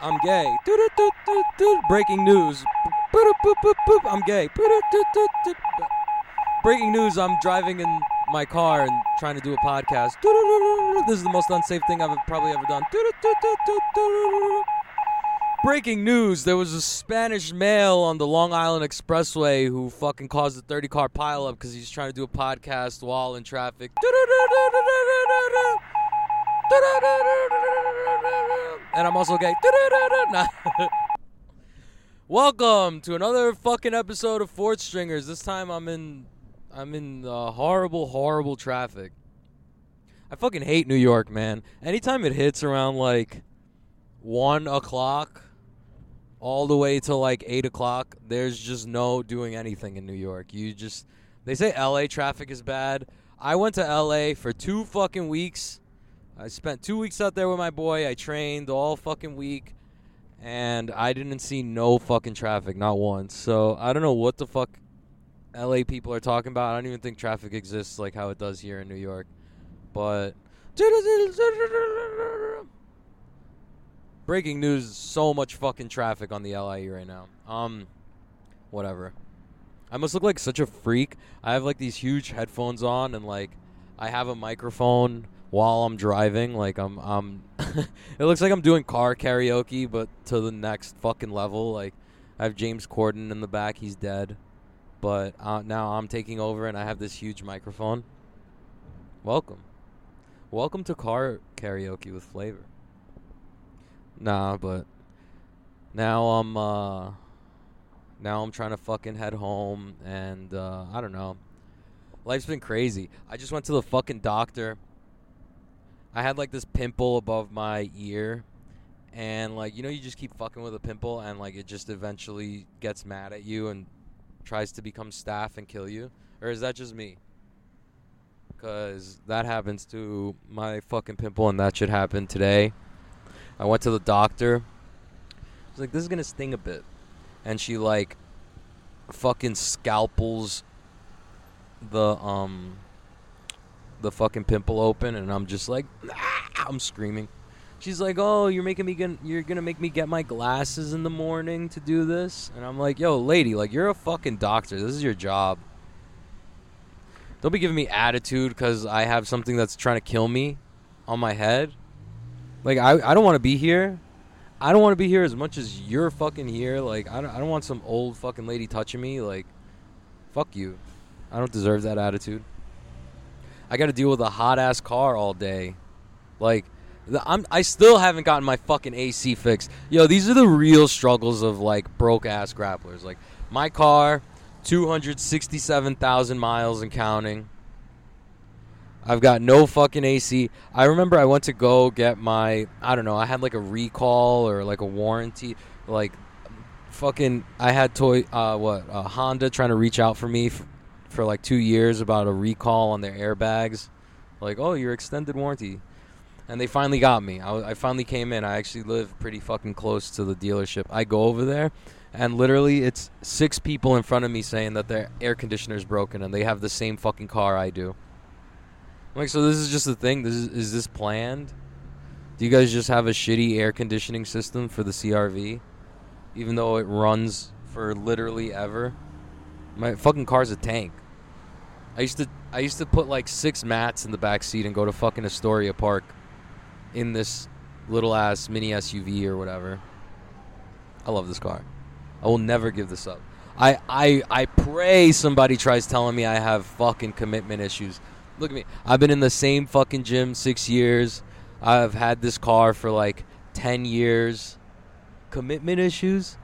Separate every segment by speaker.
Speaker 1: I'm gay. Breaking news. I'm gay. Breaking news. I'm driving in my car and trying to do a podcast. This is the most unsafe thing I've probably ever done. Breaking news: There was a Spanish male on the Long Island Expressway who fucking caused a 30 car pileup because he's trying to do a podcast while in traffic. And I'm also gay. Welcome to another fucking episode of Fourth Stringers. This time I'm in, I'm in uh, horrible, horrible traffic. I fucking hate New York, man. Anytime it hits around like one o'clock, all the way to like eight o'clock, there's just no doing anything in New York. You just they say LA traffic is bad. I went to LA for two fucking weeks. I spent two weeks out there with my boy. I trained all fucking week, and I didn't see no fucking traffic, not once. So I don't know what the fuck LA people are talking about. I don't even think traffic exists like how it does here in New York. But breaking news: so much fucking traffic on the LIE right now. Um, whatever. I must look like such a freak. I have like these huge headphones on, and like I have a microphone while I'm driving. Like I'm, I'm. it looks like I'm doing car karaoke, but to the next fucking level. Like I have James Corden in the back. He's dead, but uh, now I'm taking over, and I have this huge microphone. Welcome, welcome to car karaoke with flavor. Nah, but now I'm uh now I'm trying to fucking head home and uh I don't know. Life's been crazy. I just went to the fucking doctor. I had like this pimple above my ear and like you know you just keep fucking with a pimple and like it just eventually gets mad at you and tries to become staph and kill you or is that just me? Cuz that happens to my fucking pimple and that should happen today. I went to the doctor. She's like, "This is gonna sting a bit," and she like fucking scalpels the um the fucking pimple open, and I'm just like, ah! I'm screaming. She's like, "Oh, you're making me you're gonna make me get my glasses in the morning to do this," and I'm like, "Yo, lady, like you're a fucking doctor. This is your job. Don't be giving me attitude because I have something that's trying to kill me on my head." Like I, I don't want to be here. I don't want to be here as much as you're fucking here. Like I don't, I don't want some old fucking lady touching me. Like, fuck you. I don't deserve that attitude. I got to deal with a hot ass car all day. Like, I'm I still haven't gotten my fucking AC fixed. Yo, these are the real struggles of like broke ass grapplers. Like my car, two hundred sixty seven thousand miles and counting. I've got no fucking AC. I remember I went to go get my I don't know, I had like a recall or like a warranty like fucking I had toy uh what, Honda trying to reach out for me for, for like 2 years about a recall on their airbags. Like, "Oh, your extended warranty." And they finally got me. I, I finally came in. I actually live pretty fucking close to the dealership. I go over there and literally it's six people in front of me saying that their air conditioner's broken and they have the same fucking car I do. I'm like, so this is just the thing. This is, is this planned? Do you guys just have a shitty air conditioning system for the CRV, even though it runs for literally ever? My fucking car's a tank. I used to I used to put like six mats in the back seat and go to fucking Astoria Park in this little ass mini SUV or whatever. I love this car. I will never give this up. I I I pray somebody tries telling me I have fucking commitment issues. Look at me. I've been in the same fucking gym six years. I've had this car for like 10 years. Commitment issues?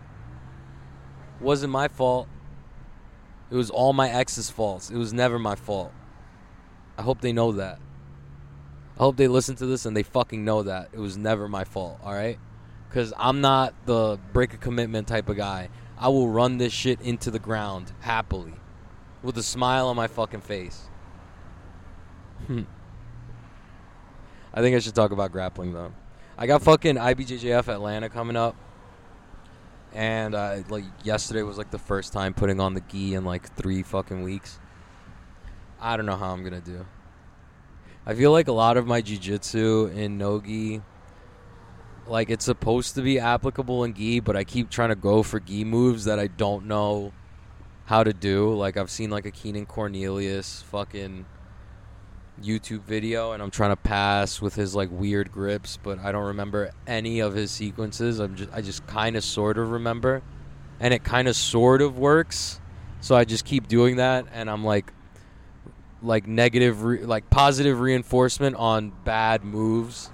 Speaker 1: Wasn't my fault. It was all my ex's faults. It was never my fault. I hope they know that. I hope they listen to this and they fucking know that. It was never my fault, alright? Because I'm not the break a commitment type of guy. I will run this shit into the ground happily with a smile on my fucking face. I think I should talk about grappling though. I got fucking IBJJF Atlanta coming up, and uh, like yesterday was like the first time putting on the gi in like three fucking weeks. I don't know how I'm gonna do. I feel like a lot of my jujitsu in nogi, like it's supposed to be applicable in gi, but I keep trying to go for gi moves that I don't know how to do. Like I've seen like a Keenan Cornelius fucking YouTube video, and I'm trying to pass with his like weird grips, but I don't remember any of his sequences. I'm just I just kind of sort of remember, and it kind of sort of works. So I just keep doing that, and I'm like like negative re- like positive reinforcement on bad moves.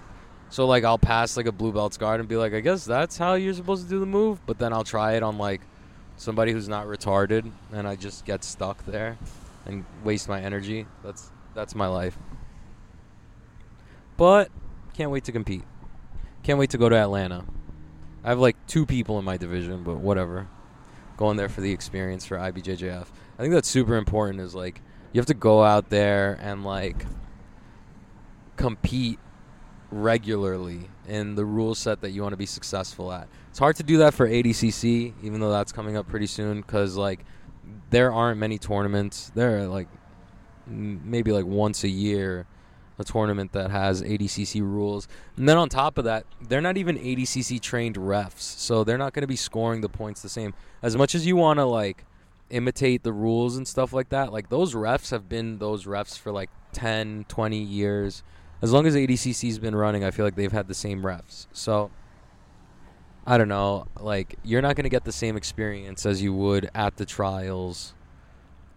Speaker 1: So like I'll pass like a blue belt's guard and be like, I guess that's how you're supposed to do the move, but then I'll try it on like somebody who's not retarded and I just get stuck there and waste my energy. That's that's my life. But can't wait to compete. Can't wait to go to Atlanta. I have like two people in my division, but whatever. Going there for the experience for IBJJF. I think that's super important is like you have to go out there and like compete regularly in the rule set that you want to be successful at. It's hard to do that for ADCC, even though that's coming up pretty soon, because like there aren't many tournaments. There are like maybe like once a year a tournament that has ADCC rules. And then on top of that, they're not even ADCC trained refs, so they're not going to be scoring the points the same. As much as you want to like imitate the rules and stuff like that. Like those refs have been those refs for like 10, 20 years. As long as ADCC's been running, I feel like they've had the same refs. So I don't know, like you're not going to get the same experience as you would at the trials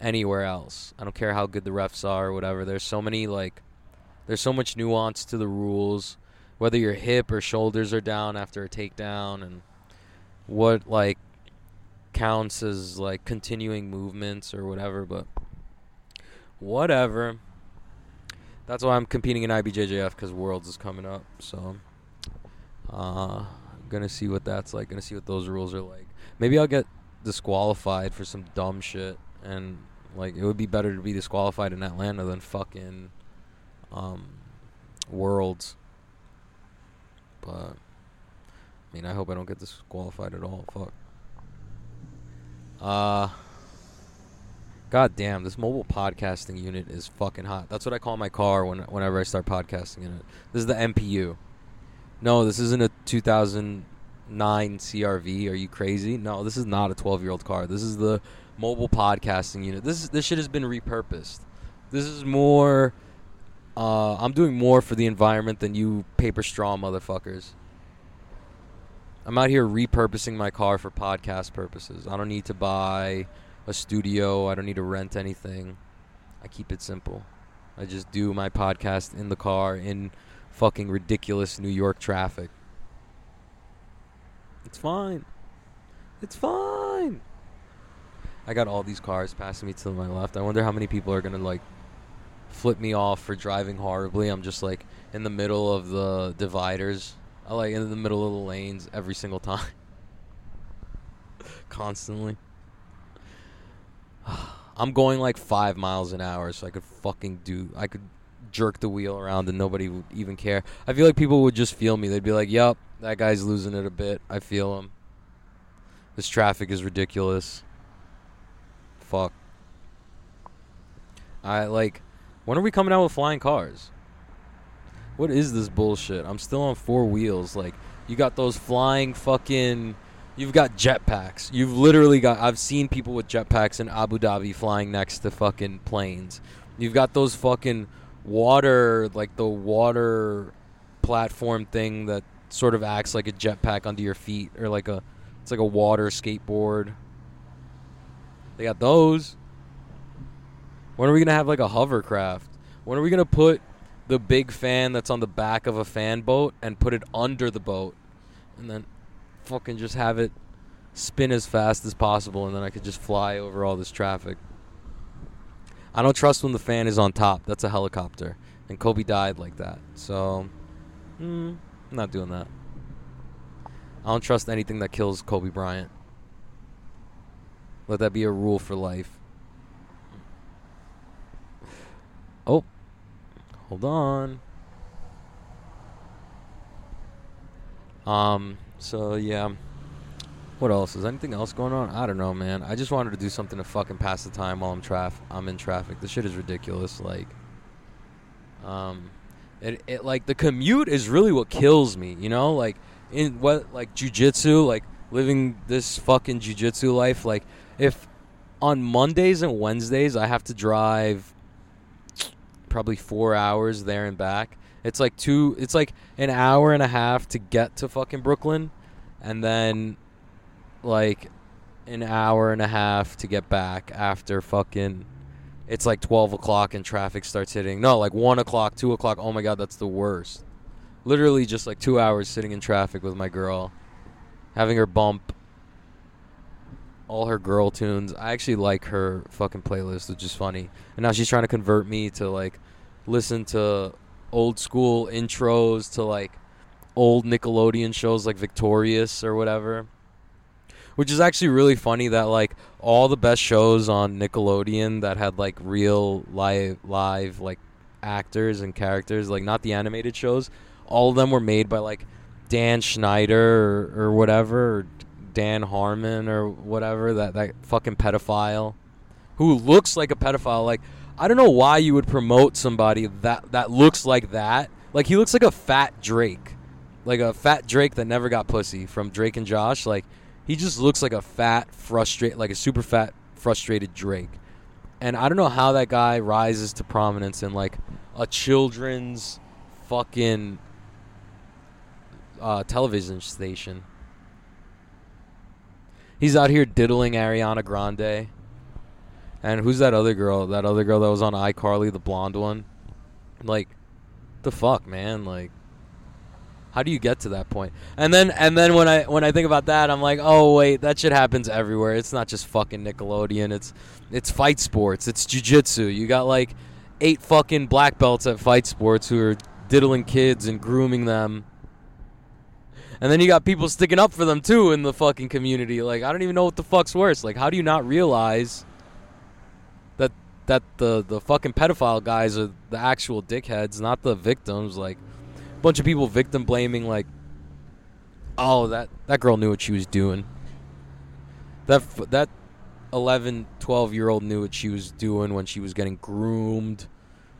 Speaker 1: anywhere else. I don't care how good the refs are or whatever. There's so many like there's so much nuance to the rules, whether your hip or shoulders are down after a takedown and what like counts as like continuing movements or whatever, but whatever. That's why I'm competing in IBJJF because Worlds is coming up. So, uh, gonna see what that's like. Gonna see what those rules are like. Maybe I'll get disqualified for some dumb shit, and like it would be better to be disqualified in Atlanta than fucking um, Worlds. But I mean, I hope I don't get disqualified at all. Fuck. Uh, God damn, this mobile podcasting unit is fucking hot. That's what I call my car when whenever I start podcasting in it. This is the MPU. No, this isn't a 2009 CRV. Are you crazy? No, this is not a 12 year old car. This is the mobile podcasting unit. This is, this shit has been repurposed. This is more. Uh, I'm doing more for the environment than you paper straw motherfuckers. I'm out here repurposing my car for podcast purposes. I don't need to buy a studio. I don't need to rent anything. I keep it simple. I just do my podcast in the car in fucking ridiculous New York traffic. It's fine. It's fine. I got all these cars passing me to my left. I wonder how many people are to like flip me off for driving horribly. I'm just like in the middle of the dividers I like in the middle of the lanes every single time. Constantly. I'm going like five miles an hour, so I could fucking do. I could jerk the wheel around and nobody would even care. I feel like people would just feel me. They'd be like, "Yep, that guy's losing it a bit. I feel him. This traffic is ridiculous." Fuck. I like. When are we coming out with flying cars? what is this bullshit? I'm still on four wheels. Like you got those flying fucking. You've got jetpacks. You've literally got. I've seen people with jetpacks in Abu Dhabi flying next to fucking planes. You've got those fucking water, like the water platform thing that sort of acts like a jetpack under your feet, or like a. It's like a water skateboard. They got those. When are we gonna have like a hovercraft? When are we gonna put the big fan that's on the back of a fan boat and put it under the boat and then fucking just have it spin as fast as possible and then I could just fly over all this traffic. I don't trust when the fan is on top. That's a helicopter. And Kobe died like that. So, mm, I'm not doing that. I don't trust anything that kills Kobe Bryant. Let that be a rule for life. Oh, Hold on. Um, so yeah. What else? Is anything else going on? I don't know, man. I just wanted to do something to fucking pass the time while I'm traf I'm in traffic. This shit is ridiculous. Like Um, it, it like the commute is really what kills me. You know, like in what like jujitsu, like living this fucking jujitsu life. Like if on Mondays and Wednesdays I have to drive probably four hours there and back. It's like two. It's like an hour and a half to get to fucking Brooklyn, and then like an hour and a half to get back after fucking. It's like twelve o'clock and traffic starts hitting. No, like one o'clock, two o'clock. Oh my god, that's the worst. Literally just like two hours sitting in traffic with my girl, having her bump all her girl tunes. I actually like her fucking playlist, which is funny. And now she's trying to convert me to like listen to old school intros to like old Nickelodeon shows like Victorious or whatever. Which is actually really funny that like all the best shows on Nickelodeon that had like real live live like actors and characters, like not the animated shows, all of them were made by like Dan Schneider or, or whatever, or Dan Harmon or whatever, that, that fucking pedophile who looks like a pedophile. Like, I don't know why you would promote somebody that, that looks like that. Like, he looks like a fat Drake. Like a fat Drake that never got pussy from Drake and Josh. Like, he just looks like a fat, frustrated, like a super fat, frustrated Drake. And I don't know how that guy rises to prominence in like a children's fucking uh, television station. He's out here diddling Ariana Grande. And who's that other girl? That other girl that was on iCarly, the blonde one? Like, the fuck, man? Like, how do you get to that point? And then, and then when I when I think about that, I'm like, oh wait, that shit happens everywhere. It's not just fucking Nickelodeon. It's it's fight sports. It's jujitsu. You got like eight fucking black belts at fight sports who are diddling kids and grooming them and then you got people sticking up for them too in the fucking community. Like I don't even know what the fuck's worse. Like how do you not realize that that the the fucking pedophile guys are the actual dickheads, not the victims? Like a bunch of people victim blaming like oh that that girl knew what she was doing. That that 11, 12 year old knew what she was doing when she was getting groomed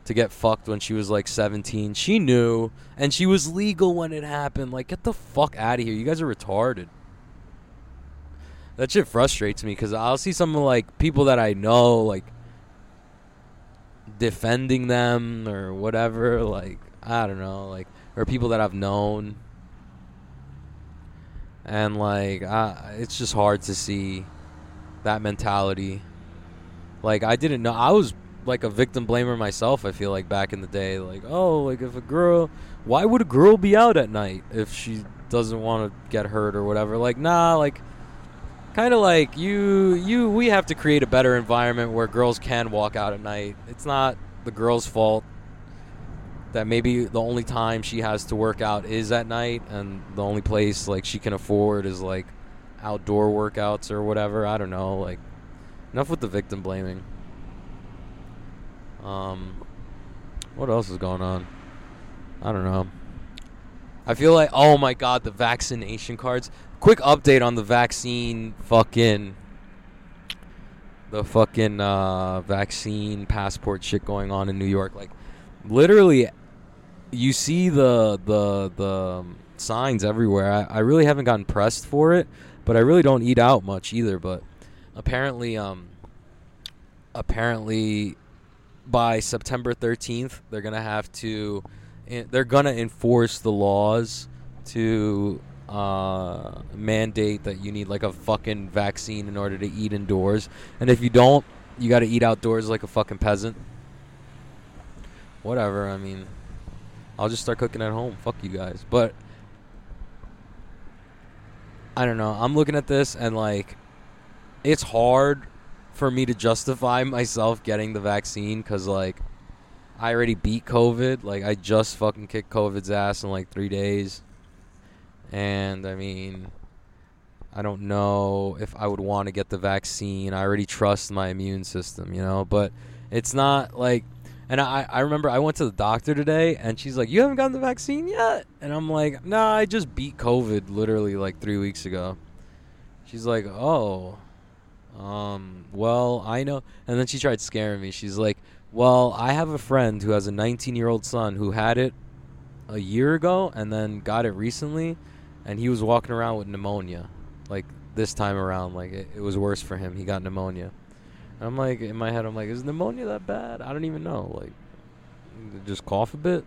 Speaker 1: to get fucked when she was like 17. She knew, and she was legal when it happened. Like, get the fuck out of here. You guys are retarded. That shit frustrates me because I'll see some like people that I know, like defending them or whatever. Like, I don't know, like, or people that I've known. And like, I, it's just hard to see that mentality. Like, I didn't know. I was like a victim blamer myself. I feel like back in the day, like oh, like if a girl, why would a girl be out at night if she doesn't want to get hurt or whatever? Like nah, like kind of like you you we have to create a better environment where girls can walk out at night. It's not the girl's fault that maybe the only time she has to work out is at night and the only place like she can afford is like outdoor workouts or whatever. I don't know, like enough with the victim blaming. Um, what else is going on? I don't know. I feel like, oh my god, the vaccination cards. Quick update on the vaccine fucking. The fucking uh, vaccine passport shit going on in New York. Like, literally, you see the the the um, signs everywhere. I, I really haven't gotten pressed for it, but I really don't eat out much either. But apparently, um, apparently by September 13th, they're gonna have to, they're gonna enforce the laws to uh, mandate that you need like a fucking vaccine in order to eat indoors, and if you don't, you got to eat outdoors like a fucking peasant. Whatever. I mean, I'll just start cooking at home. Fuck you guys. But I don't know. I'm looking at this and like, it's hard for me to justify myself getting the vaccine because like I already beat COVID. Like I just fucking kicked COVID's ass in like three days, and I mean, I don't know if I would want to get the vaccine. I already trust my immune system, you know. But it's not like, and I I remember I went to the doctor today, and she's like, "You haven't gotten the vaccine yet," and I'm like, "Nah, I just beat COVID literally like three weeks ago." She's like, "Oh." Um, well, I know. And then she tried scaring me. She's like, Well, I have a friend who has a 19 year old son who had it a year ago and then got it recently, and he was walking around with pneumonia. Like this time around, like it, it was worse for him. He got pneumonia. And I'm like, in my head, I'm like, is pneumonia that bad? I don't even know. Like, just cough a bit.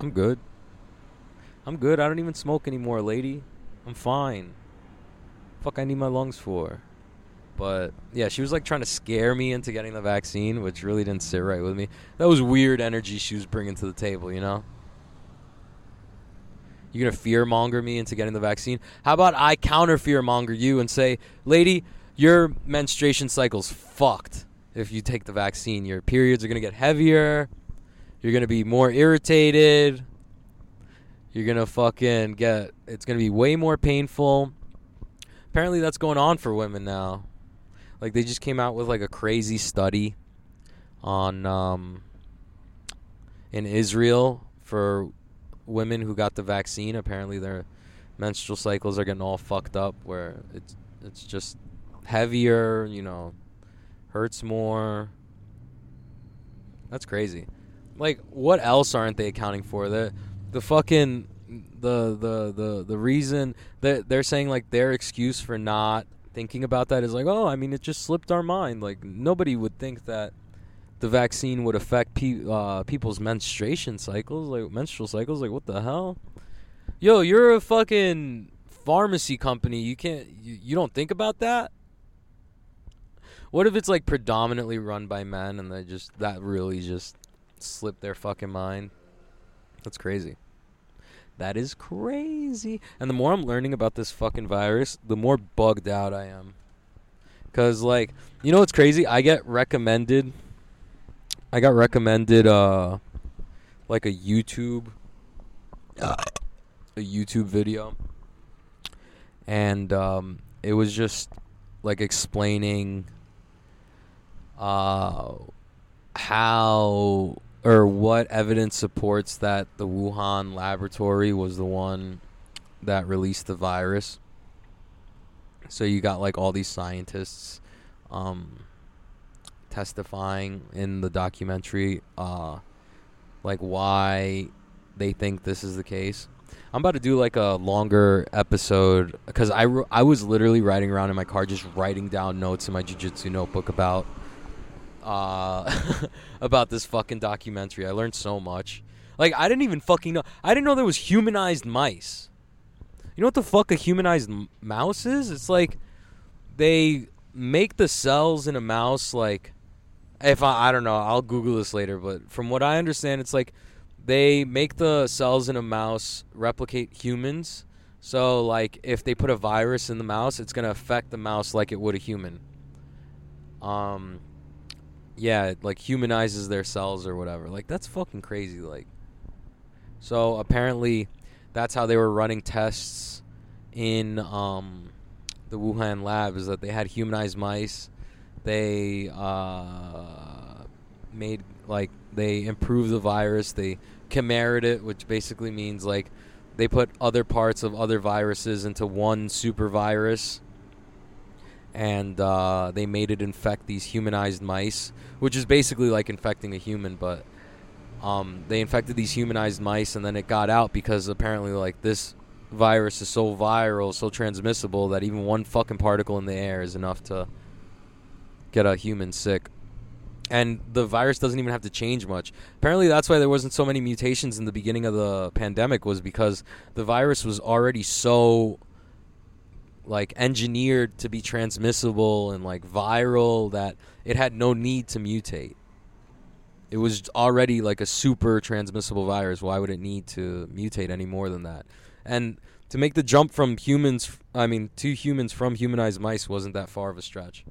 Speaker 1: I'm good. I'm good. I don't even smoke anymore, lady. I'm fine. Fuck, I need my lungs for. But yeah, she was like trying to scare me into getting the vaccine, which really didn't sit right with me. That was weird energy she was bringing to the table, you know? You're gonna fear monger me into getting the vaccine? How about I counter fear monger you and say, lady, your menstruation cycle's fucked if you take the vaccine. Your periods are gonna get heavier. You're gonna be more irritated. You're gonna fucking get. It's gonna be way more painful. Apparently, that's going on for women now. Like they just came out with like a crazy study on um, in Israel for women who got the vaccine. Apparently, their menstrual cycles are getting all fucked up, where it's it's just heavier. You know, hurts more. That's crazy. Like, what else aren't they accounting for? The the fucking the the the the reason that they're saying like their excuse for not thinking about that is like, oh, I mean, it just slipped our mind. Like nobody would think that the vaccine would affect pe- uh, people's menstruation cycles, like menstrual cycles. Like what the hell? Yo, you're a fucking pharmacy company. You can't. You, you don't think about that. What if it's like predominantly run by men and they just that really just slipped their fucking mind? That's crazy. That is crazy. And the more I'm learning about this fucking virus, the more bugged out I am. Cause like, you know what's crazy? I get recommended. I got recommended uh, like a YouTube, a YouTube video, and um, it was just like explaining uh, how or what evidence supports that the Wuhan laboratory was the one that released the virus. So you got like all these scientists um, testifying in the documentary, uh, like why they think this is the case. I'm about to do like a longer episode because I, I was literally riding around in my car just writing down notes in my jujitsu notebook about uh, about this fucking documentary. I learned so much. Like I didn't even fucking know. I didn't know there was humanized mice. You know what the fuck a humanized m- mouse is? It's like they make the cells in a mouse like if I I don't know, I'll Google this later, but from what I understand it's like they make the cells in a mouse replicate humans. So like if they put a virus in the mouse, it's going to affect the mouse like it would a human. Um yeah, it, like humanizes their cells or whatever. Like that's fucking crazy. Like, so apparently, that's how they were running tests in um, the Wuhan lab. Is that they had humanized mice. They uh, made like they improved the virus. They chimered it, which basically means like they put other parts of other viruses into one super virus and uh, they made it infect these humanized mice, which is basically like infecting a human, but um, they infected these humanized mice, and then it got out because apparently, like this virus is so viral, so transmissible that even one fucking particle in the air is enough to get a human sick. And the virus doesn't even have to change much. Apparently, that's why there wasn't so many mutations in the beginning of the pandemic, was because the virus was already so like engineered to be transmissible and like viral that it had no need to mutate. It was already like a super transmissible virus. Why would it need to mutate any more than that? And to make the jump from humans, I mean, to humans from humanized mice wasn't that far of a stretch.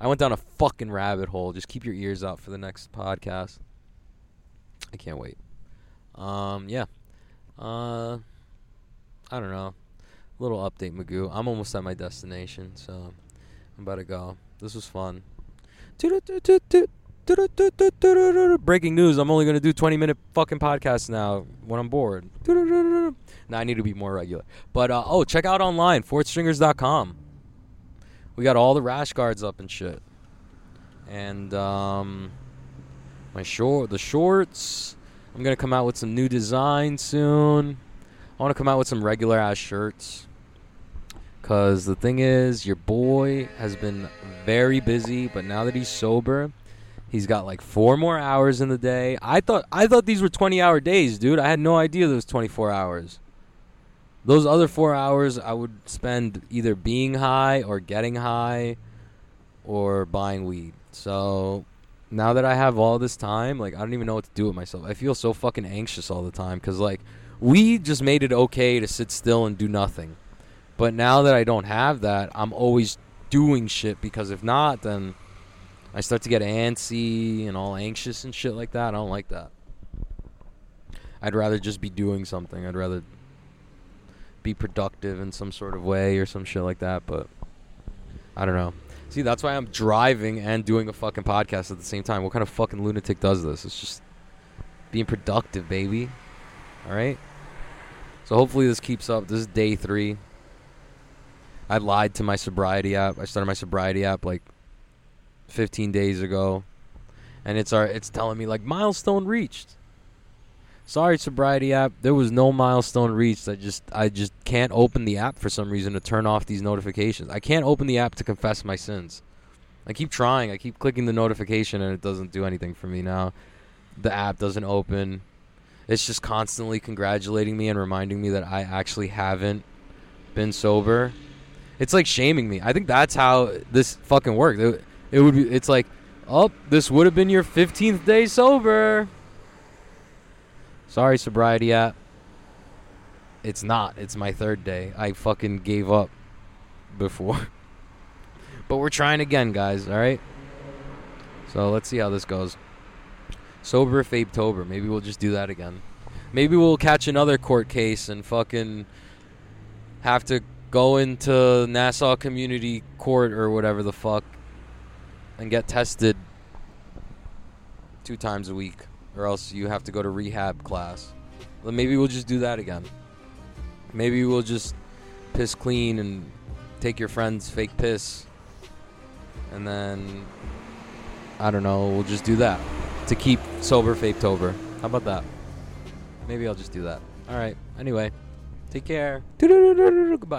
Speaker 1: I went down a fucking rabbit hole. Just keep your ears out for the next podcast. I can't wait. Um, yeah. Uh, I don't know little update, Magoo. I'm almost at my destination, so I'm about to go. This was fun. Breaking news: I'm only gonna do 20 minute fucking podcasts now when I'm bored. Now I need to be more regular. But uh, oh, check out online fourthstringers.com. We got all the rash guards up and shit. And um, my short the shorts. I'm gonna come out with some new designs soon. I want to come out with some regular ass shirts. Cause the thing is, your boy has been very busy, but now that he's sober, he's got like four more hours in the day. I thought I thought these were 20 hour days, dude. I had no idea there was 24 hours. Those other four hours I would spend either being high or getting high or buying weed. So now that I have all this time, like I don't even know what to do with myself. I feel so fucking anxious all the time because like we just made it okay to sit still and do nothing. But now that I don't have that, I'm always doing shit because if not, then I start to get antsy and all anxious and shit like that. I don't like that. I'd rather just be doing something. I'd rather be productive in some sort of way or some shit like that, but I don't know. See, that's why I'm driving and doing a fucking podcast at the same time. What kind of fucking lunatic does this? It's just being productive, baby. All right? So hopefully this keeps up. This is day 3. I lied to my sobriety app. I started my sobriety app like 15 days ago, and it's our it's telling me like milestone reached. Sorry, sobriety app. There was no milestone reached. I just I just can't open the app for some reason to turn off these notifications. I can't open the app to confess my sins. I keep trying. I keep clicking the notification and it doesn't do anything for me now. The app doesn't open. It's just constantly congratulating me and reminding me that I actually haven't been sober it's like shaming me. I think that's how this fucking worked. It, it would be. It's like, oh, this would have been your 15th day sober. Sorry, sobriety app. It's not. It's my third day. I fucking gave up before. but we're trying again, guys. All right. So let's see how this goes. Sober Fabetober. Maybe we'll just do that again. Maybe we'll catch another court case and fucking have to go into Nassau Community Court or whatever the fuck and get tested two times a week, or else you have to go to rehab class. Well, maybe we'll just do that again. Maybe we'll just piss clean and take your friend's fake piss, and then I don't know. We'll just do that to keep sober Fapetober. How about that? Maybe I'll just do that. All right. Anyway, take care. Goodbye.